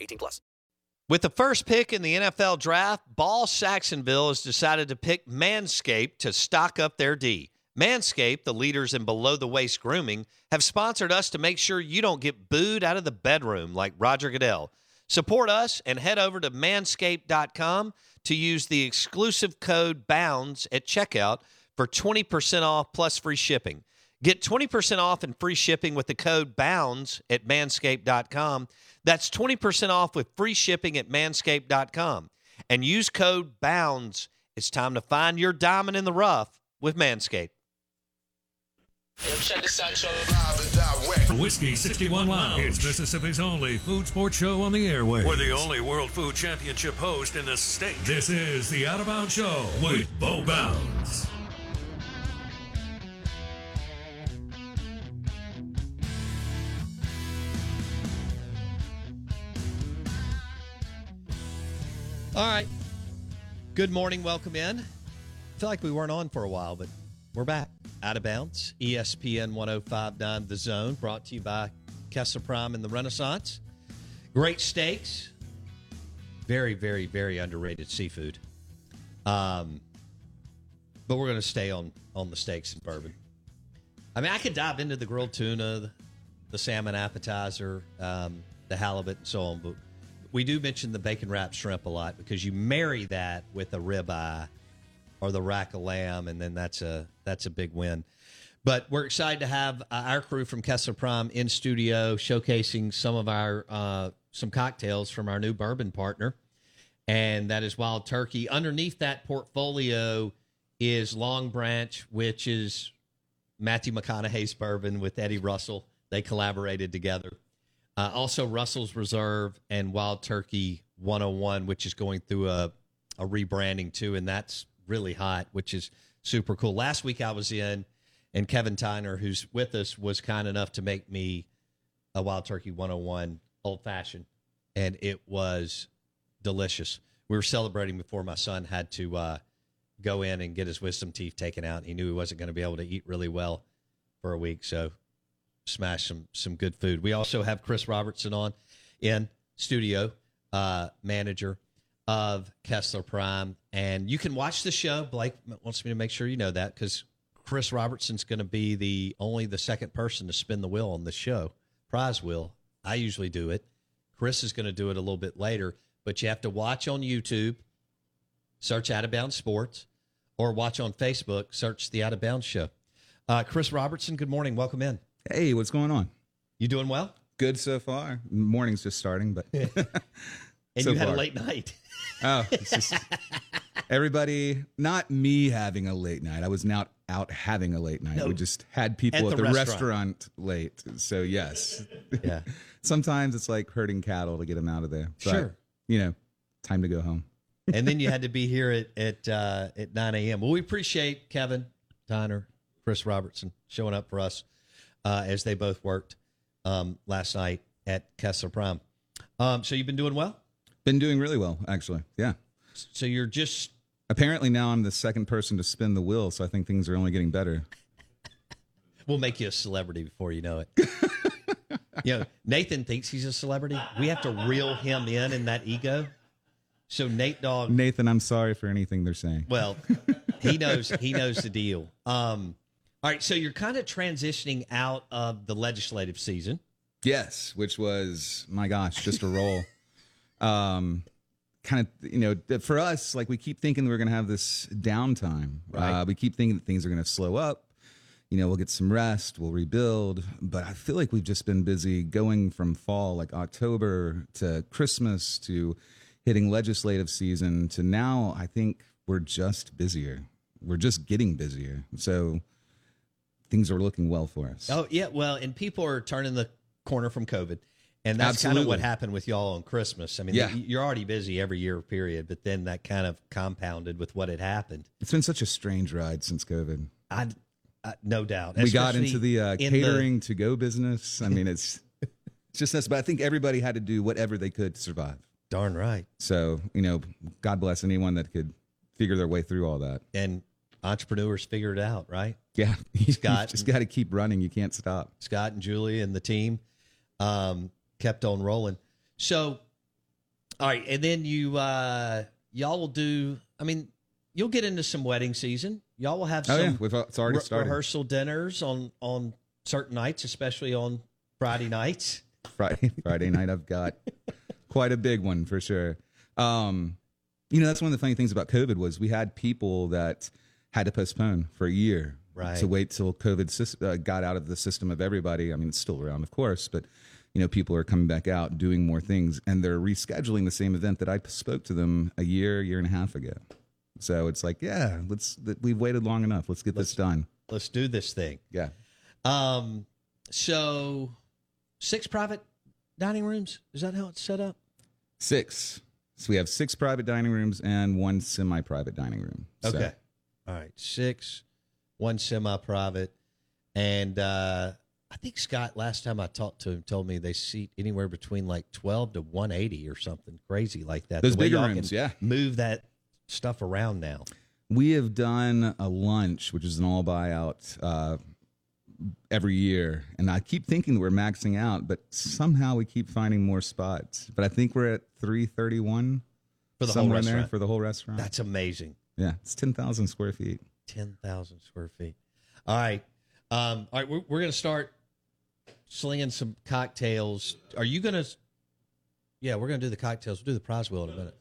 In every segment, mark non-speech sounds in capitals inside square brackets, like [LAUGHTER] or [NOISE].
18 plus. With the first pick in the NFL draft, Ball Saxonville has decided to pick Manscaped to stock up their D. Manscaped, the leaders in below the waist grooming, have sponsored us to make sure you don't get booed out of the bedroom like Roger Goodell. Support us and head over to manscaped.com to use the exclusive code BOUNDS at checkout for 20% off plus free shipping. Get 20% off and free shipping with the code BOUNDS at manscaped.com. That's 20% off with free shipping at manscaped.com. And use code BOUNDS. It's time to find your diamond in the rough with Manscaped. Whiskey 61 Lounge. It's Mississippi's only food sports show on the airways. We're the only World Food Championship host in the state. This is the Out of Bounds Show with Bo Bounds. All right. Good morning. Welcome in. I feel like we weren't on for a while, but we're back. Out of bounds. ESPN 1059 The Zone, brought to you by Kessler Prime and the Renaissance. Great steaks. Very, very, very underrated seafood. Um, but we're going to stay on on the steaks and bourbon. I mean, I could dive into the grilled tuna, the, the salmon appetizer, um, the halibut, and so on, but we do mention the bacon wrapped shrimp a lot because you marry that with a ribeye or the rack of lamb, and then that's a that's a big win. But we're excited to have uh, our crew from Kessler Prime in studio showcasing some of our uh, some cocktails from our new bourbon partner, and that is Wild Turkey. Underneath that portfolio is Long Branch, which is Matthew McConaughey's bourbon with Eddie Russell. They collaborated together. Uh, also, Russell's Reserve and Wild Turkey 101, which is going through a, a rebranding too, and that's really hot, which is super cool. Last week I was in, and Kevin Tyner, who's with us, was kind enough to make me a Wild Turkey 101 old fashioned, and it was delicious. We were celebrating before my son had to uh, go in and get his wisdom teeth taken out. He knew he wasn't going to be able to eat really well for a week, so smash some some good food. We also have Chris Robertson on in studio, uh, manager of Kessler Prime, and you can watch the show. Blake wants me to make sure you know that because Chris Robertson's going to be the only the second person to spin the wheel on the show, prize wheel. I usually do it. Chris is going to do it a little bit later, but you have to watch on YouTube, search Out of Bounds Sports, or watch on Facebook, search the Out of Bounds Show. Uh, Chris Robertson, good morning. Welcome in. Hey, what's going on? You doing well? Good so far. Morning's just starting, but [LAUGHS] And So you had a late night. [LAUGHS] oh, just everybody. Not me having a late night. I was not out having a late night. No. we just had people At at, the the, restaurant. restaurant. late. So yes, [LAUGHS] Yeah. sometimes it's like herding cattle to get them out of there. But, Sure. You know, time to go home. and then you had to be here at at uh, at 9 a.m. Well, we appreciate Kevin Tyner, Chris Robertson showing up for us uh, as they both worked um, last night at Kessler Prime. Um, so you've been doing well. Been doing really well, actually. Yeah. So you're just Apparently now I'm the second person to spin the wheel, so I think things are only getting better. we'll make you a celebrity before you know it. [LAUGHS] you know, Nathan thinks he's a celebrity. We have to reel him in in that ego. So Nate Dogg, Nathan, I'm sorry for anything they're saying. well, he knows he knows the deal. Um, all right, so you're kind of transitioning out of the legislative season. Yes, which was my gosh, just a roll. [LAUGHS] um, kind of you know for us, like we keep thinking we're going to have this downtime. Right. Uh, we keep thinking that things are going to slow up. You know, we'll get some rest, we'll rebuild. But I feel like we've just been busy going from fall, like October, to Christmas, to hitting legislative season, to now. I think we're just busier. We're just getting busier. So things are looking well for us. Oh yeah, well, and people are turning the corner from COVID, and that's kind of what happened with y'all on Christmas. I mean, Yeah. you're already busy every year period, but then that kind of compounded with what had happened. It's been such a strange ride since COVID. I, I no doubt. we got into the uh, in catering to go business. I mean, it's [LAUGHS] it's just us. But I think everybody had to do whatever they could to survive. darn right, So you know, God bless anyone that could figure their way through all that. and entrepreneurs figured it out, right? Yeah, [LAUGHS] Scott. just got to keep running. You can't stop. Scott and Julie and the team um, kept on rolling. So, all right, and then you uh, y'all will do. I mean, you'll get into some wedding season. Y'all will have some. Oh some yeah, we've, it's already re- started. rehearsal dinners on on certain nights, especially on Friday nights. Friday [LAUGHS] Friday night I've got quite a big one for sure. Um, you know, that's one of the funny things about COVID was we had people that had to postpone for a year Right. to wait till COVID uh, got out of the system of everybody. I mean, it's still around, of course, but you know, people are coming back out doing more things, and they're rescheduling the same event that I spoke to them a year, year and a half ago. So it's like, yeah, let's. We've waited long enough. Let's get this done. Let's do this thing. Yeah. Um, so six private dining rooms. Is that how it's set up? Six. So we have six private dining rooms and one semi-private dining room. So- Okay. All right. Six, one semi private. And uh, I think Scott, last time I talked to him, told me they seat anywhere between like 12 to 180 or something crazy like that. Those The bigger rooms, can yeah. Move that stuff around now. We have done a lunch, which is an all buyout, uh, every year, and I keep thinking that we're maxing out, but somehow we keep finding more spots. But I think we're at three thirty one For the whole somewhere in there restaurant. for the whole restaurant. That's amazing. Yeah, it's ten thousand square feet. 10,000 square feet. All right. Um, all right. We're, we're going to start slinging some cocktails. Are you going to? Yeah, we're going to do the cocktails. We'll do the prize wheel in a minute.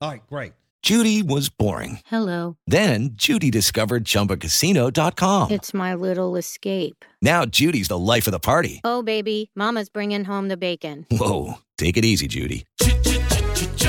All right. Great. Judy was boring. Hello. Then Judy discovered ChumbaCasino.com. It's my little escape. Now Judy's the life of the party. Oh, baby, Mama's bringing home the bacon. Whoa, take it easy, Judy.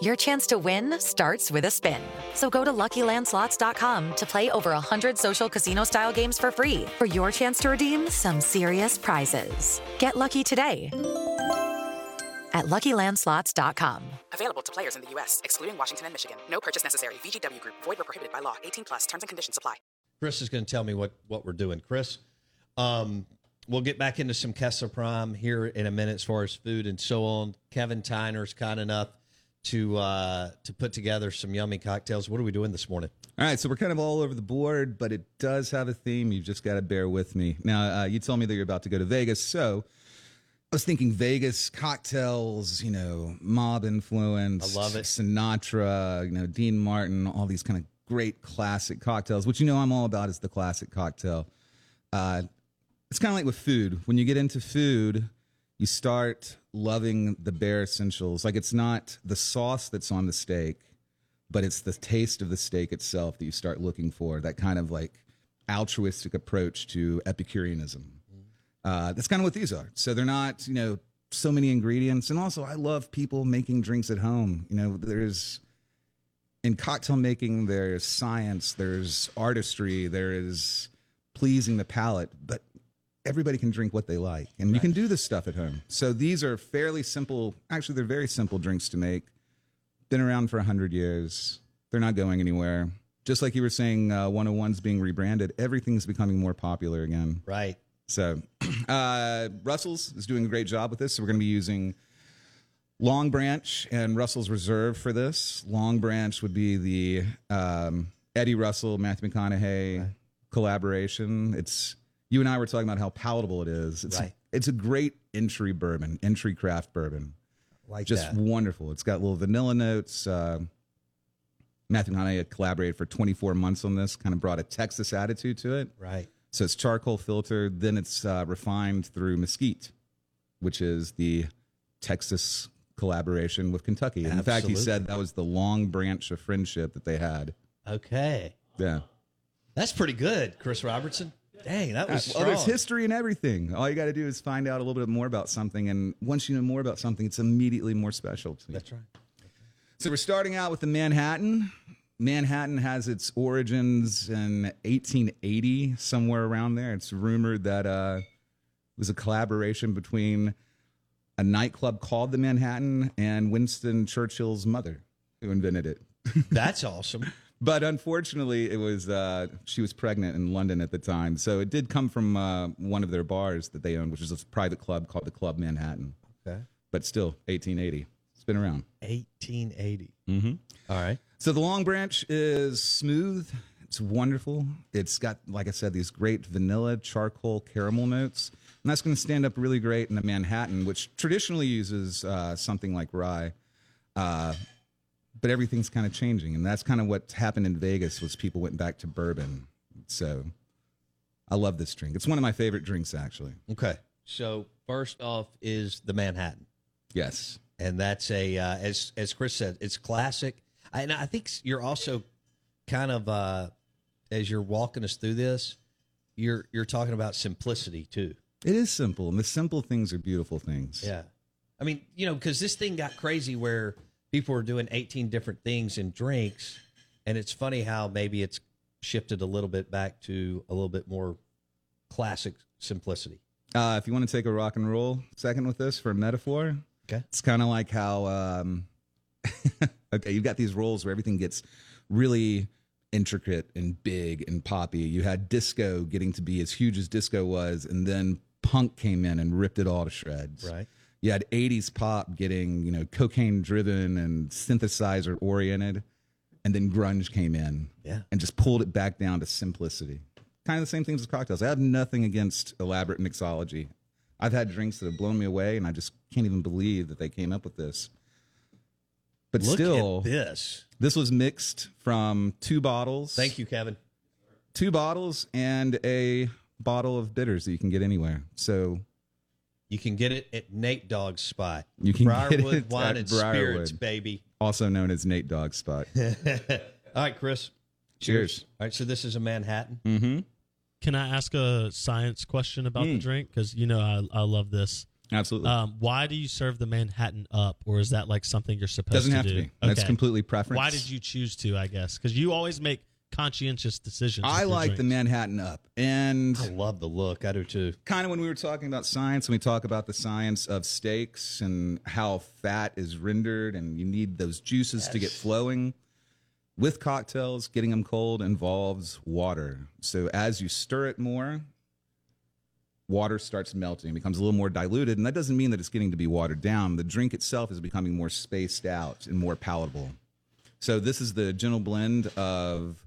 your chance to win starts with a spin. So go to luckylandslots.com to play over 100 social casino style games for free for your chance to redeem some serious prizes. Get lucky today at luckylandslots.com. Available to players in the U.S., excluding Washington and Michigan. No purchase necessary. VGW Group, void where prohibited by law. 18 plus terms and conditions apply. Chris is going to tell me what what we're doing. Chris, um, we'll get back into some Kessler Prime here in a minute as far as food and so on. Kevin Tyner's kind enough to uh, to put together some yummy cocktails. What are we doing this morning? All right, so we're kind of all over the board, but it does have a theme. You've just got to bear with me. Now, uh, you told me that you're about to go to Vegas, so I was thinking Vegas cocktails, you know, mob influence. I love it. Sinatra, you know, Dean Martin, all these kind of great classic cocktails, which you know I'm all about is the classic cocktail. Uh, it's kind of like with food. When you get into food, you start loving the bare essentials. Like it's not the sauce that's on the steak, but it's the taste of the steak itself that you start looking for. That kind of like altruistic approach to Epicureanism. Uh, that's kind of what these are. So they're not, you know, so many ingredients, and also I love people making drinks at home. You know, there's in cocktail making, there's science, there's artistry, there is pleasing the palate, but everybody can drink what they like, and you can do this stuff at home. So these are fairly simple. Actually, they're very simple drinks to make. Been around for hundred years. They're not going anywhere. Just like you were saying, uh, 101's being rebranded. Everything's becoming more popular again. Right. So, [CLEARS THROAT] uh, Russell's is doing a great job with this. So, we're going to be using Long Branch and Russell's Reserve for this. Long Branch would be the um, Eddie Russell, Matthew McConaughey collaboration. It's you and I were talking about how palatable it is. It's Right. it's a great entry bourbon, entry craft bourbon. Like Just that. wonderful. It's got little vanilla notes. Uh, Matthew McConaughey had collaborated for 24 months on this, kind of brought a Texas attitude to it. Right. So it's charcoal filtered, then it's uh, refined through mesquite, which is the Texas collaboration with Kentucky. And in fact, he said that was the long branch of friendship that they had. Okay. Yeah. That's pretty good, Chris Robertson. Dang, that was well, strong. there's history and everything. All you got to do is find out a little bit more about something, and once you know more about something, it's immediately more special to you. That's right. So we're starting out with the Manhattan. Manhattan has its origins in 1880, somewhere around there. It's rumored that uh, it was a collaboration between a nightclub called the Manhattan and Winston Churchill's mother, who invented it. [LAUGHS] That's awesome. But unfortunately, it was uh, she was pregnant in London at the time, so it did come from uh, one of their bars that they owned, which is a private club called the Club Manhattan. Okay. But still, 1880. It's been around. 1880. Mm-hmm. All right. So the Long Branch is smooth. It's wonderful. It's got, like I said, these great vanilla, charcoal, caramel notes. And that's going to stand up really great in a Manhattan, which traditionally uses uh, something like rye. But everything's kind of changing. And that's kind of what happened in Vegas was people went back to bourbon. So I love this drink. It's one of my favorite drinks, actually. Okay. So first off is the Manhattan. Yes. and that's a uh, as as Chris said, it's classic. I, and I think you're also kind of uh, as you're walking us through this, you're you're talking about simplicity too. It is simple. And the simple things are beautiful things. Yeah, I mean, you know, because this thing got crazy where people are doing 18 different things in drinks, and it's funny how maybe it's shifted a little bit back to a little bit more classic simplicity. Uh, if you want to take a rock and roll second with this for a metaphor, Okay. it's kind of like how um, [LAUGHS] okay, you've got these roles where everything gets really intricate and big and poppy. You had disco getting to be as huge as disco was, and then punk came in and ripped it all to shreds. Right. You had 80s pop getting, you know, cocaine driven and synthesizer oriented, and then grunge came in Yeah. and just pulled it back down to simplicity. Kind of the same things as cocktails. I have nothing against elaborate mixology. I've had drinks that have blown me away, and I just can't even believe that they came up with this. But Look still, at this. this was mixed from two bottles. Thank you, Kevin. Two bottles and a bottle of bitters that you can get anywhere. So You can get it at Nate Dogg's spot. You can get Briarwood it Wine at and Spirits, baby. also known as Nate Dog Spot. [LAUGHS] All right, Chris. Cheers. All right, so this is a Manhattan. Mm-hmm. Can I ask a science question about the Mm. drink? Because you know I, I love this. Absolutely. Um, why do you serve the Manhattan up, or is that like something you're supposed Doesn't to have do? to be. That's completely preference. Why did you choose to? I guess because you always make conscientious decisions. I your like the. Manhattan up. And I love the look. I do too. kind of when we were talking about science, when we talk about the science of steaks and how fat is rendered and you need those juices to get flowing. With cocktails, getting them cold involves water. So as you stir it more, water starts melting, it becomes a little more diluted. And that doesn't mean that it's getting to be watered down. The drink itself is becoming more spaced out and more palatable. So this is the gentle blend of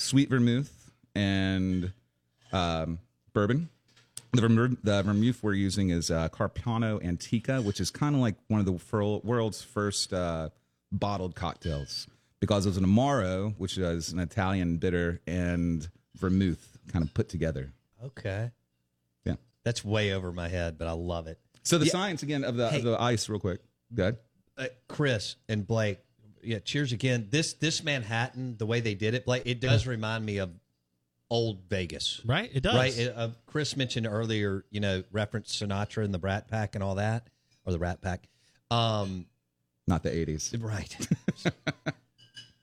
sweet vermouth and um, bourbon. The, vermouth, the vermouth we're using is uh, Carpano Antica, which is kind of like one of the fir- world's first uh, bottled cocktails because it was an Amaro, which is an Italian bitter, and vermouth kind of put together. Okay. Yeah. That's way over my head, but I love it. So the Yeah. science again of the, Hey. of the ice, real quick. Good. Uh, Chris and Blake, yeah, cheers again. This this Manhattan, the way they did it, Blake, it does remind me of old Vegas. Right, it does. Right. Uh, Chris mentioned earlier, you know, reference Sinatra and the Brat Pack and all that. or the Rat Pack. Um, Not the 80s. Right. [LAUGHS]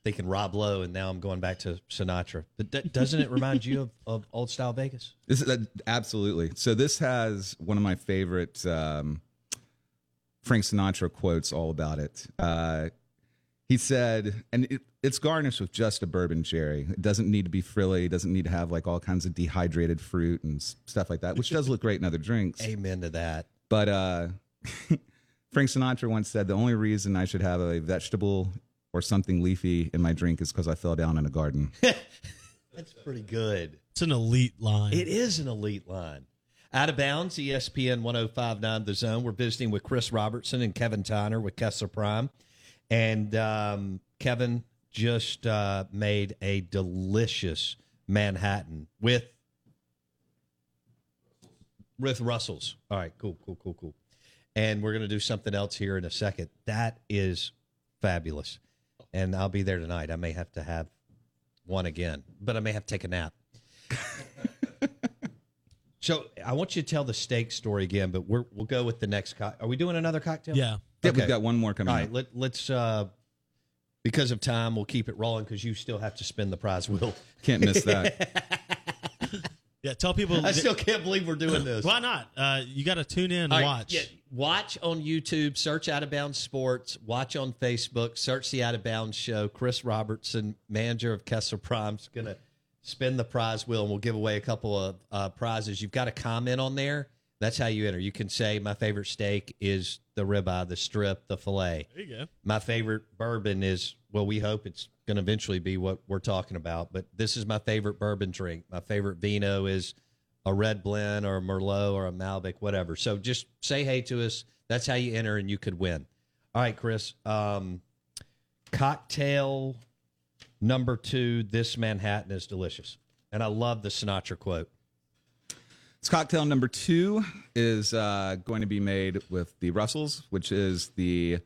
Thinking Rob Lowe, and now I'm going back to Sinatra. But d- doesn't it remind you of, of old style Vegas? This is, uh, absolutely. So this has one of my favorite um, Frank Sinatra quotes all about it. Uh, he said, and it, it's garnished with just a bourbon cherry. It doesn't need to be frilly. It doesn't need to have like all kinds of dehydrated fruit and stuff like that, which does look great in other drinks. Amen to that. But uh, [LAUGHS] Frank Sinatra once said the only reason I should have a vegetable or something leafy in my drink is because I fell down in a garden. [LAUGHS] That's pretty good. It's an elite line. It is an elite line. Out of bounds, ESPN 1059 The Zone. We're visiting with Chris Robertson and Kevin Tyner with Kessler Prime. And um, Kevin just uh, made a delicious Manhattan with with Russell's. All right, cool, cool, cool, cool. And we're to do something else here in a second. That is fabulous. And I'll be there tonight. I may have to have one again, but I may have to take a nap. [LAUGHS] so I want you to tell the steak story again, but we're, we'll go with the next. Co- Are we doing another cocktail? Yeah. Yeah, Okay. we've got one more coming All right, up. let, let's. Uh, because of time, we'll keep it rolling because you still have to spin the prize wheel. [LAUGHS] Can't miss that. [LAUGHS] Yeah, tell people. I still can't believe we're doing this. Why not? Uh, you got to tune in and All right, watch. yeah, watch on YouTube, search Out of Bounds Sports, watch on Facebook, search the Out of Bounds Show. Chris Robertson, manager of Kessler Prime, is going to spin the prize wheel and we'll give away a couple of uh, prizes. You've got to comment on there. That's how you enter. You can say, My favorite steak is the ribeye, the strip, the filet. There you go. My favorite bourbon is, well, we hope it's going to eventually be what we're talking about, but this is my favorite bourbon drink. My favorite vino is a red blend or a Merlot or a Malbec, whatever. So just say hey to us. That's how you enter and you could win. All right, Chris. Um, cocktail number two this Manhattan is delicious. And I love the Sinatra quote. This cocktail number two is uh, going to be made with the Russells, which is the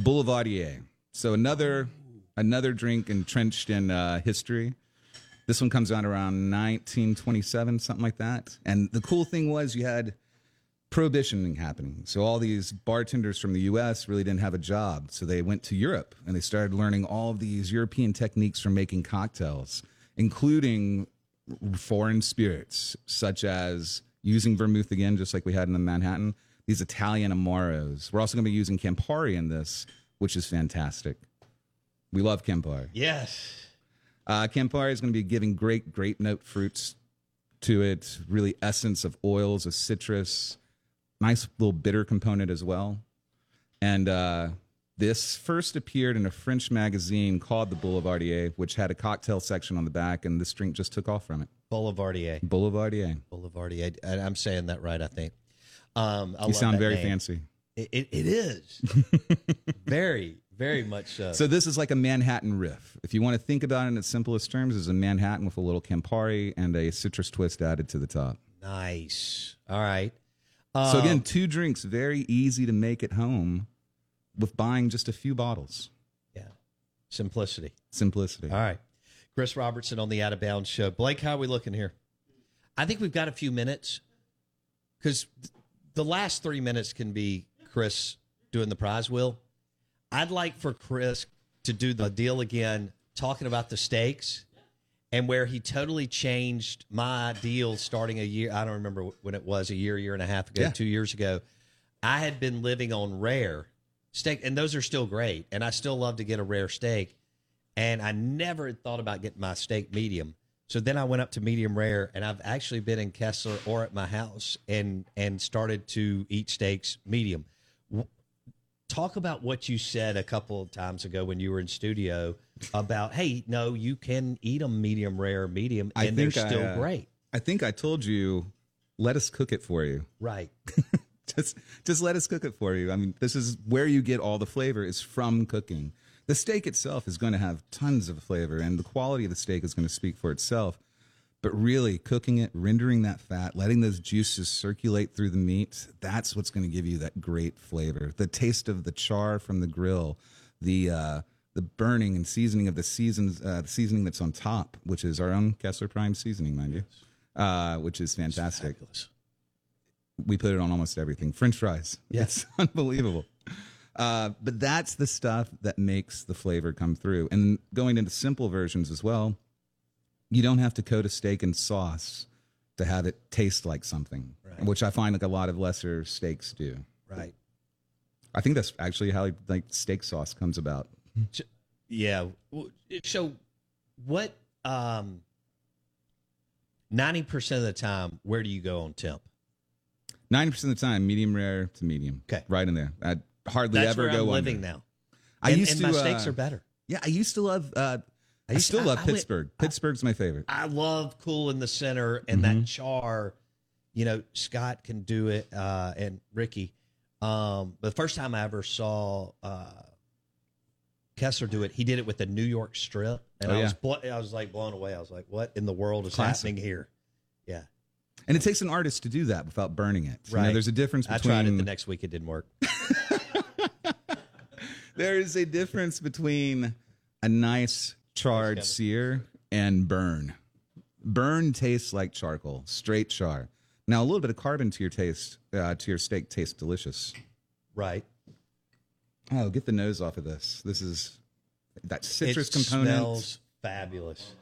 Boulevardier. So another another drink entrenched in uh, history. This one comes out around 1927, something like that. And the cool thing was you had prohibition happening. So all these bartenders from the U.S. really didn't have a job, so they went to Europe and they started learning all of these European techniques for making cocktails, including foreign spirits, such as using vermouth again, just like we had in the Manhattan. These Italian amaros. We're also going to be using Campari in this, which is fantastic. We love Campari. Yes. Uh, Campari is going to be giving great grape note fruits to it, really essence of oils, of citrus, nice little bitter component as well. And uh, this first appeared in a French magazine called the Boulevardier, which had a cocktail section on the back, and this drink just took off from it. Boulevardier. Boulevardier. Boulevardier. And I'm saying that right, I think. Um, I You sound very name. fancy. It, it, it is. [LAUGHS] very, very much so. So this is like a Manhattan riff. If you want to think about it in its simplest terms, it's a Manhattan with a little Campari and a citrus twist added to the top. Nice. All right. so Um, again, two drinks, very easy to make at home with buying just a few bottles. Yeah. Simplicity. Simplicity. All right. Chris Robertson on the Out of Bounds show. Blake, how are we looking here? I think we've got a few minutes because the last three minutes can be Chris doing the prize wheel. I'd like for Chris to do the deal again, talking about the stakes and where he totally changed my deal starting a year. I don't remember when it was a year, year and a half ago, Yeah. two years ago. I had been living on rare steak, and those are still great. And I still love to get a rare steak. And I never had thought about getting my steak medium. So then I went up to medium rare, and I've actually been in Kessler or at my house and and started to eat steaks medium. Talk about what you said a couple of times ago when you were in studio about, hey, no, you can eat them medium rare, medium, and they're I, still uh, great. I think I told you, let us cook it for you. Right. [LAUGHS] just just let us cook it for you. I mean, this is where you get all the flavor is from cooking. The steak itself is going to have tons of flavor, and the quality of the steak is going to speak for itself. But really, cooking it, rendering that fat, letting those juices circulate through the meat, that's what's going to give you that great flavor. The taste of the char from the grill, the uh, the burning and seasoning of the seasons, uh, the seasoning that's on top, which is our own Kessler Prime seasoning, mind you, uh, which is fantastic. We put it on almost everything. French fries. It's [LAUGHS] unbelievable. Uh, but that's the stuff that makes the flavor come through. And going into simple versions as well, you don't have to coat a steak in sauce to have it taste like something, which I find like a lot of lesser steaks do. Right. I think that's actually how like steak sauce comes about. Yeah. So, what? um 90% of the time, where do you go on temp? Ninety percent of the time, medium rare to medium. Okay. right in there. I hardly That's ever where go I'm under. living now. I And- used and to. my steaks uh, are better. Yeah, I used to love. Uh, I, used to- still I- love I went- Pittsburgh. Pittsburgh's my favorite. I love cool in the center and Mm-hmm. that char. You know, Scott can do it uh, and Ricky. Um, the first time I ever saw uh, Kessler do it, he did it with the New York strip, and Oh, I was blo- I was like blown away. I was like, "What in the world is Classic. happening here?" Yeah, And it takes an artist to do that without burning it. You know, Right. there's a difference I between. tried it the next week; it didn't work. [LAUGHS] there is a difference between a nice charred sear and burn. Burn tastes like charcoal, straight char. Now a little bit of carbon to your taste, uh, to your steak tastes delicious. Right. Oh, get the nose off of this. This is that citrus it component. Smells fabulous.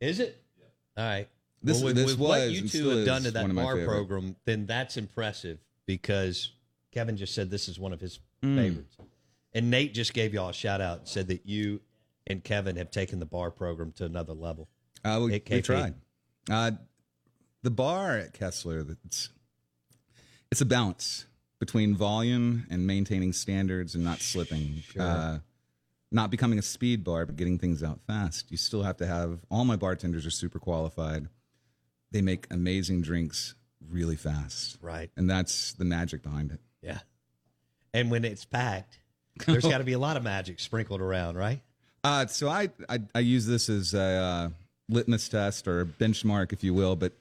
Is it? Yeah. All right. This- well, with, this with what you two have done to that one of my bar favorite. program, then that's impressive because Kevin just said this is one of his Mm. favorites. And Nate just gave y'all a shout out and said that you and Kevin have taken the bar program to another level. Uh, we, we tried. Uh, the bar at Kessler, it's it's a balance between volume and maintaining standards and not slipping. Uh, not becoming a speed bar, but getting things out fast. You still have to have all my bartenders are super qualified. They make amazing drinks really fast. Right. And that's the magic behind it. Yeah. And when it's packed, there's [LAUGHS] got to be a lot of magic sprinkled around, right? Uh, so I, I I use this as a uh, litmus test or benchmark, if you will. But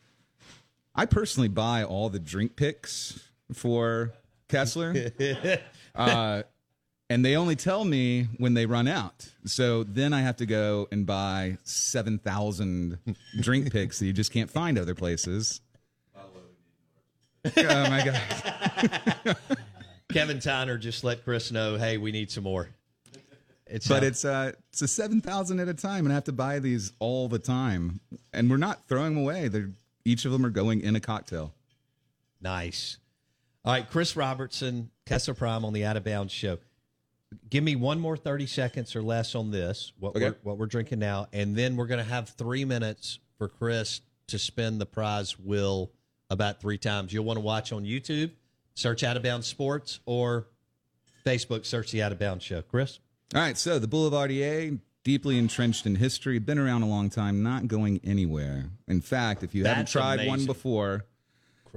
I personally buy all the drink picks for Kessler, [LAUGHS] uh, and they only tell me when they run out. So then I have to go and buy seven thousand [LAUGHS] drink picks that you just can't find other places. Oh my god! [LAUGHS] Kevin Tyner just let Chris know, hey, we need some more. It's but it's uh it's a seven thousand at a time, and I have to buy these all the time, and we're not throwing them away. They're each of them are going in a cocktail. Nice. All right, Chris Robertson, Kessler Prime on the Out of Bounds show. Give me one more 30 seconds or less on this, what, Okay. we're, what we're drinking now, and then we're going to have three minutes for Chris to spin the prize wheel about three times. You'll want to watch on YouTube, search Out of Bounds Sports, or Facebook, search the Out of Bounds show. Chris? All right, so the Boulevardier, deeply entrenched in history, been around a long time, not going anywhere. In fact, if you haven't That's tried one before,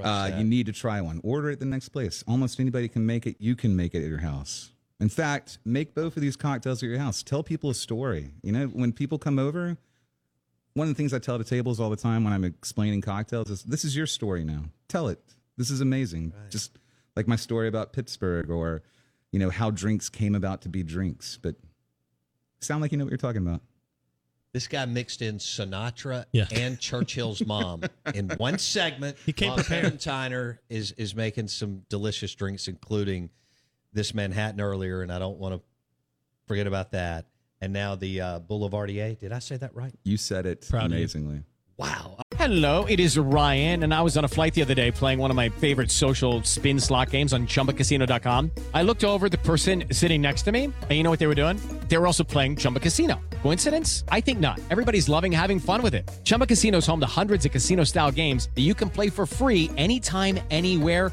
uh, you need to try one. Order it the next place. Almost anybody can make it. You can make it at your house. In fact, make both of these cocktails at your house. Tell people a story. You know, when people come over, one of the things I tell the tables all the time when I'm explaining cocktails is this is your story now. Tell it. This is amazing. Just like my story about Pittsburgh or, you know, how drinks came about to be drinks. But sound like you know what you're talking about. This guy mixed in Sinatra Yeah. and Churchill's mom [LAUGHS] in one segment. He came while prepared. Kevin Tyner is is making some delicious drinks, including this Manhattan earlier, and I don't want to forget about that. And now the uh, Boulevardier. Did I say that right? You said it Proud amazingly. Wow. Hello, it is Ryan, and I was on a flight the other day playing one of my favorite social spin slot games on chumbacasino.com. I looked over at the person sitting next to me, and you know what they were doing? They were also playing Chumba Casino. Coincidence? I think not. Everybody's loving having fun with it. Chumba Casino is home to hundreds of casino style games that you can play for free anytime, anywhere,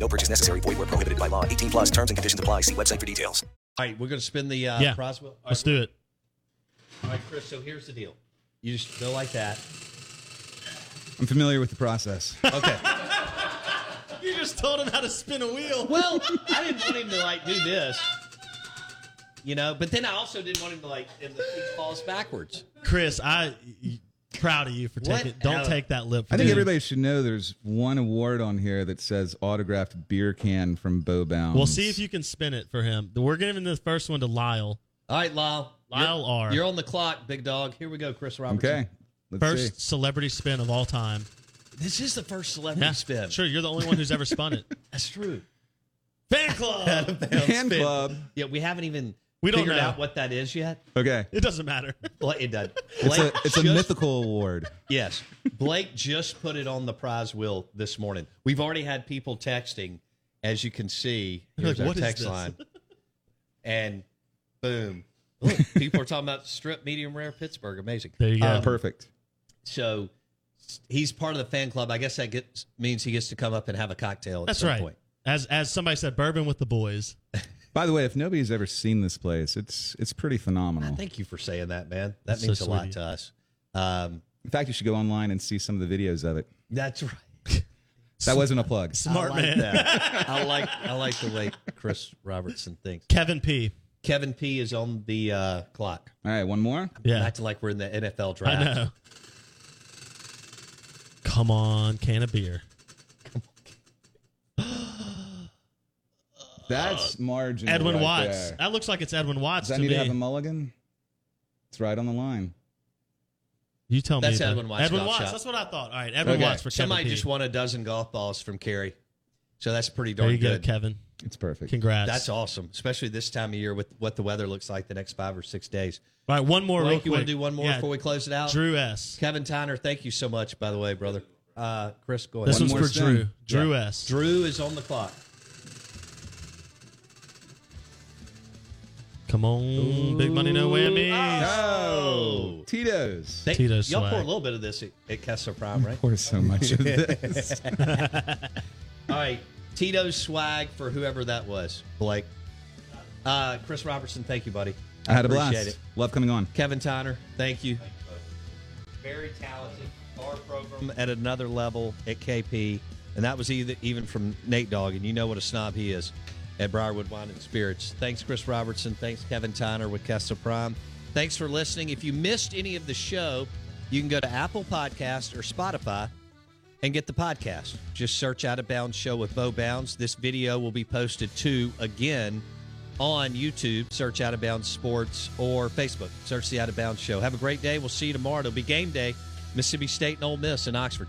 No purchase necessary. Void where prohibited by law. 18 plus terms and conditions apply. See website for details. All right, we're going to spin the uh, Yeah. prize wheel. All Let's right, do it. All right, Chris. So here's the deal. You just go like that. I'm familiar with the process. Okay. [LAUGHS] You just told him how to spin a wheel. well, I didn't want him to like do this, you know, but then I also didn't want him to like if the feet falls backwards. Chris, I proud of you for What? taking. Don't Hell. take that lip. I think dude. everybody should know there's one award on here that says autographed beer can from Bo Bounds. We'll see if you can spin it for him. We're giving the first one to Lyle. All right, Lyle. Lyle you're, R. You're on the clock, big dog. Here we go, Chris Robertson. Okay. Let's First see. celebrity spin of all time. This is the first celebrity Yeah, spin. Sure, you're the only one who's ever spun it. [LAUGHS] That's true. Fan club. [LAUGHS] Fan club. Yeah, we haven't even We don't figured know. out what that is yet. Okay. It doesn't matter. [LAUGHS] Well, it does. It's a it's a just- mythical award. Yes. Blake just put it on the prize wheel this morning. We've already had people texting, as you can see. Here's Like, our what is text this? line. [LAUGHS] And boom. Look, people are talking about strip medium rare Pittsburgh. Amazing. There you go. Um, Perfect. So he's part of the fan club. I guess that gets, means he gets to come up and have a cocktail at That's some right. point. As as somebody said, bourbon with the boys. [LAUGHS] By the way, if nobody's ever seen this place, it's it's pretty phenomenal. Thank you for saying that, man. That That's so means a lot you. to us. Um, In fact, you should go online and see some of the videos of it. that's right. [LAUGHS] That wasn't a plug. Smart I like man. that. [LAUGHS] I like I like the way Chris Robertson thinks. Kevin P. Kevin P is on the uh, clock. All right, one more. Yeah. Acting like we're in the NFL I draft. know. Come on, can of beer. That's margin. Edwin right Watts. there. That looks like it's Edwin Watts Does that to need me. to have a mulligan? It's right on the line. you tell That's me. then. Edwin Watts Edwin golf Watts. shop. That's what I thought. All right, Edwin Okay. Watts for Somebody P. just won a dozen golf balls from Kerry. So that's pretty There darn you go, good. Kevin. It's perfect. Congrats. That's awesome, especially this time of year with what the weather looks like the next five or six days. All right, one more. Blake, real you want to do one more Yeah, before we close it out? Drew S. Kevin Tyner, thank you so much, by the way, brother. Uh, Chris, go ahead. This One one's more for spin. Drew. Drew Yeah. S. Drew is on the clock. Come on, big money, no whammies. Oh, Tito's. They- Tito's y'all pour a little bit of this at, at Kessler Prime, right? Pour so much of [LAUGHS] this. All right, Tito's swag for whoever that was, Blake. Uh, Chris Robertson, thank you, buddy. I had a blast. it. Love coming on. Kevin Tyner, thank you. Very talented. Our program at another level at KP, and that was either, even from Nate Dogg, and you know what a snob he is at Briarwood Wine and Spirits. Thanks, Chris Robertson. Thanks, Kevin Tyner with Kessler Prime. Thanks for listening. If you missed any of the show, you can go to Apple Podcast or Spotify and get the podcast. Just search Out of Bounds Show with Bo Bounds. This video will be posted to again on YouTube. Search Out of Bounds Sports or Facebook. Search the Out of Bounds Show. Have a great day. We'll see you tomorrow. It'll be game day. Mississippi State and Ole Miss in Oxford.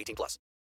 18 plus.